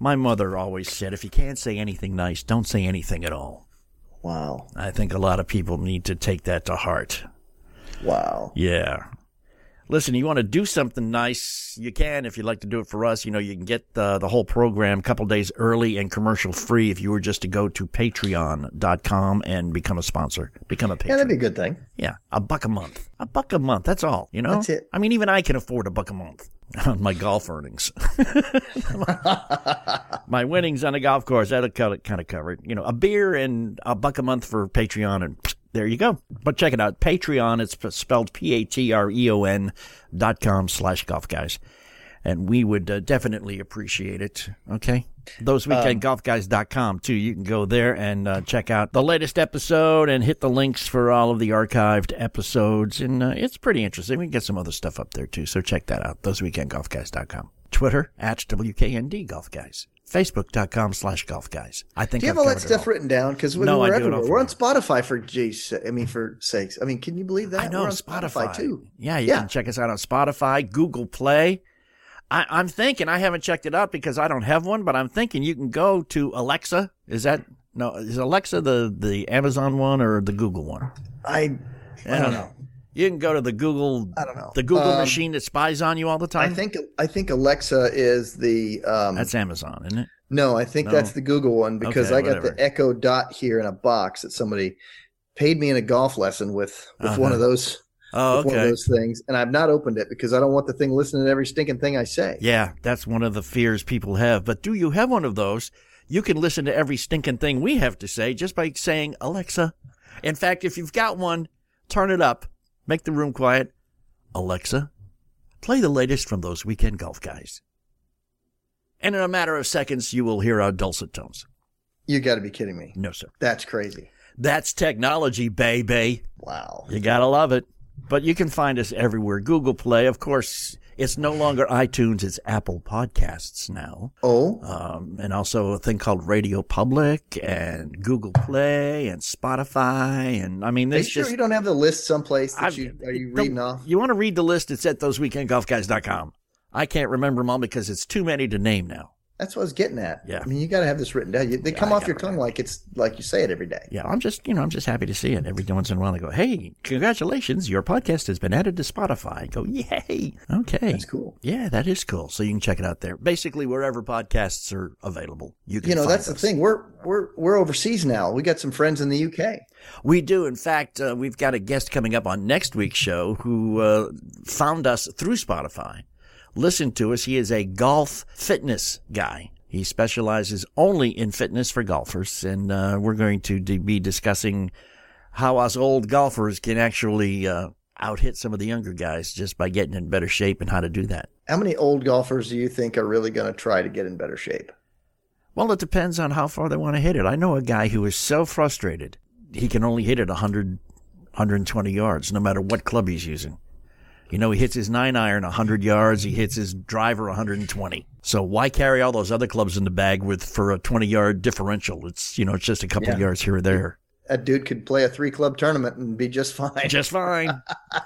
C: My mother always said, if you can't say anything nice, don't say anything at all.
D: Wow.
C: I think a lot of people need to take that to heart.
D: Wow.
C: Yeah. Listen, you want to do something nice, you can if you'd like to do it for us. You know, you can get the, the whole program a couple days early and commercial free if you were just to go to patreon.com and become a sponsor, become a
D: Yeah, that'd be a good thing.
C: Yeah, a buck a month. A buck a month, that's all, you know?
D: That's it.
C: I mean, even I can afford a buck a month on my golf earnings. my winnings on a golf course, that'll cut it kind of covered. You know, a beer and a buck a month for Patreon and there you go. But check it out. Patreon, it's spelled P-A-T-R-E-O-N dot com slash golf guys. And we would uh, definitely appreciate it. Okay. Those weekend guys.com too. You can go there and uh, check out the latest episode and hit the links for all of the archived episodes. And uh, it's pretty interesting. We can get some other stuff up there too. So check that out. Those weekend guys.com. Twitter at WKND golf guys. Facebook.com slash golf guys. I think
D: Do you have
C: I've
D: all that stuff
C: all.
D: written down? Because we're,
C: No,
D: we're everywhere. We're on Spotify for J's. I mean, for sakes. I mean, can you believe that?
C: I know
D: we're on
C: Spotify.
D: too.
C: Yeah, you
D: Yeah.
C: can check us out on Spotify, Google Play. I, I'm thinking I haven't checked it out because I don't have one, but I'm thinking you can go to Alexa. Is that no? Is Alexa the the Amazon one or the Google one?
D: I, I don't know.
C: You can go to the Google.
D: I don't know.
C: The Google
D: Um,
C: machine that spies on you all the time.
D: I think I think Alexa is the um,
C: that's Amazon, isn't it?
D: no. I think
C: No.
D: that's the Google one because
C: Okay,
D: I got
C: whatever.
D: the Echo Dot here in a box that somebody paid me in a golf lesson with with one
C: Uh-huh.
D: of those
C: Oh,
D: with one of
C: okay.
D: those things, and I've not opened it because I don't want the thing listening to every stinking thing I say.
C: Yeah, that's one of the fears people have. But do you have one of those? You can listen to every stinking thing we have to say just by saying Alexa. In fact, if you've got one, turn it up, make the room quiet. Alexa, play the latest from those weekend golf guys. And in a matter of seconds, you will hear our dulcet tones.
D: You got to be kidding me.
C: No, sir.
D: That's crazy.
C: That's technology, baby.
D: Wow.
C: You gotta love it. But you can find us everywhere. Google Play, of course. It's no longer iTunes; it's Apple Podcasts now.
D: Oh,
C: um, and also a thing called Radio Public and Google Play and Spotify. And I mean,
D: are you
C: this
D: sure
C: just
D: you don't have the list someplace that
C: I've-
D: you are you reading off?
C: You want to read the list? It's at thoseweekendgolfguys.com. I can't remember them all because it's too many to name now.
D: That's what I was getting at.
C: Yeah.
D: I mean, you got to have this written down. You, they come
C: I
D: off your tongue like it's like you say it every day.
C: Yeah, I'm just, you know, I'm just happy to see it. Every once in a while, I go, "Hey, congratulations! Your podcast has been added to Spotify." I go, "Yay!" Okay,
D: That's cool.
C: Yeah, that is cool. So you can check it out there. Basically, wherever podcasts are available, you can.
D: You know, that's the thing. We're we're we're overseas now. We got some friends in the UK.
C: We do. In fact, uh, we've got a guest coming up on next week's show who uh, found us through Spotify. Listen to us. He is a golf fitness guy. He specializes only in fitness for golfers, and uh, we're going to be discussing how us old golfers can actually uh, out hit some of the younger guys just by getting in better shape and how to do that.
D: How many old golfers do you think are really going to try to get in better shape?
C: Well, it depends on how far they want to hit it. I know a guy who is so frustrated he can only hit it 100, 120 yards, no matter what club he's using. You know, he hits his nine iron 100 yards. He hits his driver 120. So why carry all those other clubs in the bag with for a 20 yard differential? It's, you know, it's just a couple yeah. yards here or there.
D: A dude could play a three club tournament and be just fine.
C: Just fine.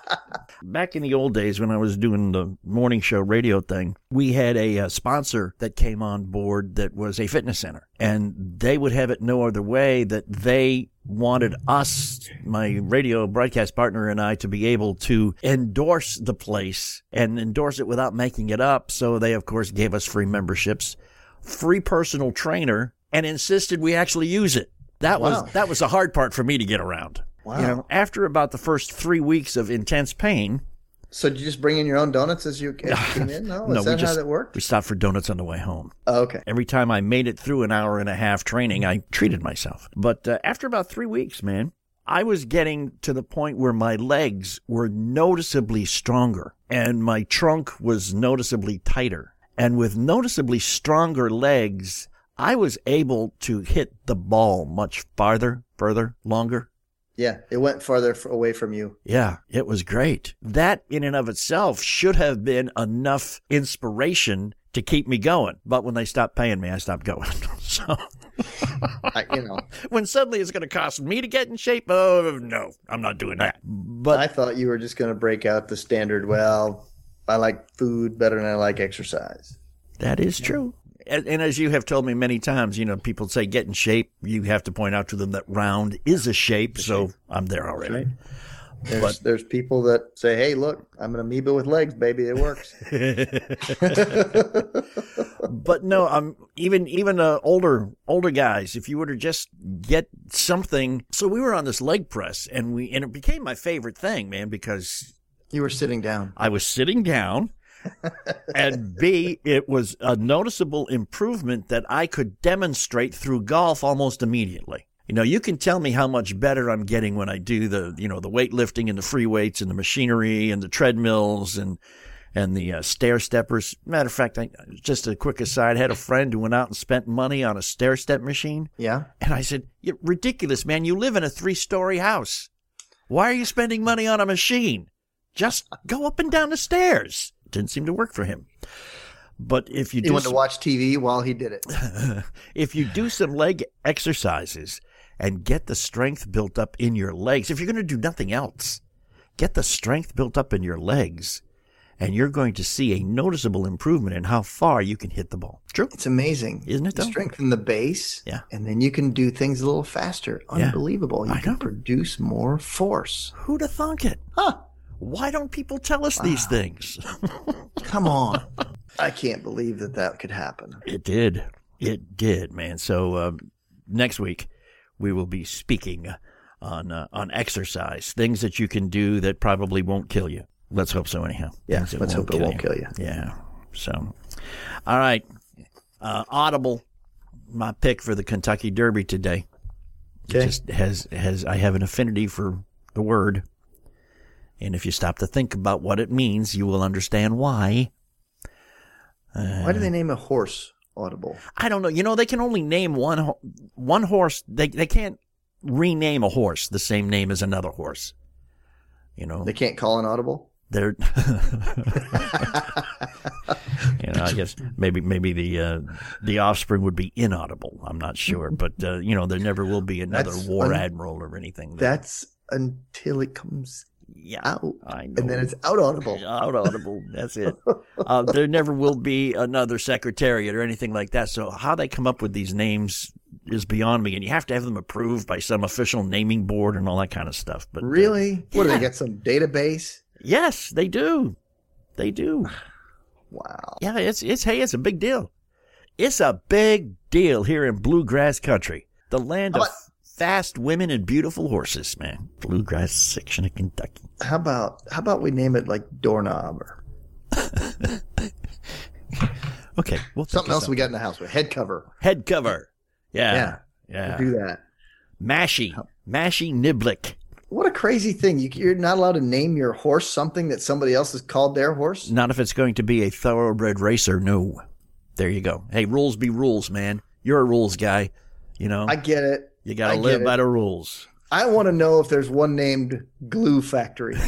C: Back in the old days when I was doing the morning show radio thing, we had a, a, sponsor that came on board that was a fitness center. And they would have it no other way that they wanted us, my radio broadcast partner and I, to be able to endorse the place and endorse it without making it up. So they, of course, gave us free memberships, free personal trainer, and insisted we actually use it. That wow. was that was the hard part for me to get around. Wow. You know, after about the first three weeks of intense pain,
D: so did you just bring in your own donuts as you, as you came in? No, no, is that just, how that worked?
C: We stopped for donuts on the way home.
D: Oh, okay.
C: Every time I made it through an hour and a half training, I treated myself. But uh, after about three weeks, man, I was getting to the point where my legs were noticeably stronger and my trunk was noticeably tighter. And with noticeably stronger legs, I was able to hit the ball much farther, further, longer.
D: Yeah, it went farther away from you.
C: Yeah, it was great. That in and of itself should have been enough inspiration to keep me going. But when they stopped paying me, I stopped going. so,
D: I, you know,
C: when suddenly it's going to cost me to get in shape, oh no, I'm not doing that. But
D: I thought you were just going to break out the standard. Well, I like food better than I like exercise.
C: That is true and as you have told me many times, you know, people say get in shape. You have to point out to them that round is a shape. So I'm there already. Right.
D: There's, but, there's people that say, "Hey, look, I'm an amoeba with legs, baby. It works."
C: but no, I'm even even uh, older older guys. If you were to just get something, so we were on this leg press, and we and it became my favorite thing, man, because
D: you were sitting down.
C: I was sitting down and B, it was a noticeable improvement that I could demonstrate through golf almost immediately. You know, you can tell me how much better I'm getting when I do the, you know, the weightlifting and the free weights and the machinery and the treadmills and, and the uh, stair steppers. Matter of fact, I, just a quick aside, I had a friend who went out and spent money on a stair step machine.
D: Yeah.
C: And I said, You're ridiculous, man. You live in a three story house. Why are you spending money on a machine? Just go up and down the stairs didn't seem to work for him. But if you
D: he wanted some, to watch TV while he did it.
C: if you do some leg exercises and get the strength built up in your legs, if you're going to do nothing else, get the strength built up in your legs, and you're going to see a noticeable improvement in how far you can hit the ball. True.
D: It's amazing.
C: Isn't it? Though?
D: Strengthen the base.
C: Yeah.
D: And then you can do things a little faster. Unbelievable. Yeah. You I can know. produce more force.
C: Who'd have thunk it?
D: Huh.
C: Why don't people tell us wow. these things?
D: Come on. I can't believe that that could happen.
C: It did. It did, man. So uh, next week we will be speaking on uh, on exercise, things that you can do that probably won't kill you. Let's hope so, anyhow.
D: Yeah, let's hope it won't kill you.
C: Yeah. So, all right. Uh, Audible, my pick for the Kentucky Derby today. Okay. It just has has I have an affinity for the word and if you stop to think about what it means, you will understand why.
D: Uh, why do they name a horse Audible?
C: I don't know. You know, they can only name one one horse. They they can't rename a horse the same name as another horse. You know,
D: they can't call an audible.
C: They're, you know, I guess maybe maybe the uh, the offspring would be inaudible. I'm not sure, but uh, you know, there never will be another that's war un- admiral or anything.
D: That's until it comes
C: yeah,
D: out, and then it's out audible.
C: Out audible. That's it. uh, there never will be another secretariat or anything like that. So how they come up with these names is beyond me, and you have to have them approved by some official naming board and all that kind of stuff. But
D: uh, really, uh, what yeah. do they get? Some database?
C: Yes, they do. They do.
D: wow.
C: Yeah, it's it's hey, it's a big deal. It's a big deal here in bluegrass country, the land of fast women and beautiful horses, man. Bluegrass section of Kentucky.
D: How about how about we name it like doorknob or
C: okay. Well,
D: Something else we got in the house with head cover.
C: Head cover. Yeah.
D: Yeah.
C: Yeah.
D: Do that.
C: Mashie. Mashie Niblick.
D: What a crazy thing! You, you're not allowed to name your horse something that somebody else has called their horse.
C: Not if it's going to be a thoroughbred racer. No. There you go. Hey, rules be rules, man. You're a rules guy. You know,
D: I get it.
C: You got to live by the rules.
D: I want to know if there's one named Glue Factory.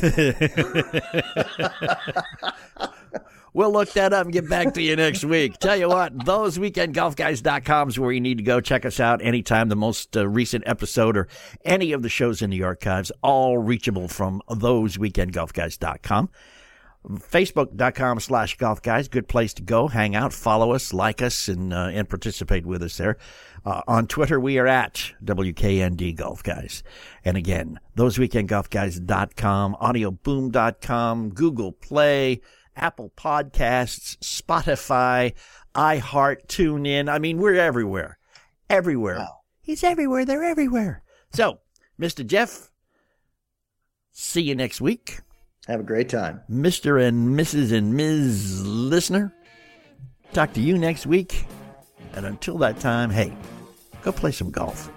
C: We'll look that up and get back to you next week. Tell you what, those weekendgolfguys.com is where you need to go. Check us out anytime. The most uh, recent episode or any of the shows in the archives, all reachable from those weekendgolfguys.com. Facebook.com slash golf guys. Good place to go. Hang out, follow us, like us, and, uh, and participate with us there. Uh, on Twitter, we are at WKND Golf Guys. And again, thoseweekendgolfguys.com, audioboom.com, Google Play, Apple Podcasts, Spotify, iHeart, TuneIn. I mean, we're everywhere. Everywhere. He's everywhere. They're everywhere. So, Mr. Jeff, see you next week.
D: Have a great time.
C: Mr. and Mrs. and Ms. Listener. Talk to you next week. And until that time, hey, go play some golf.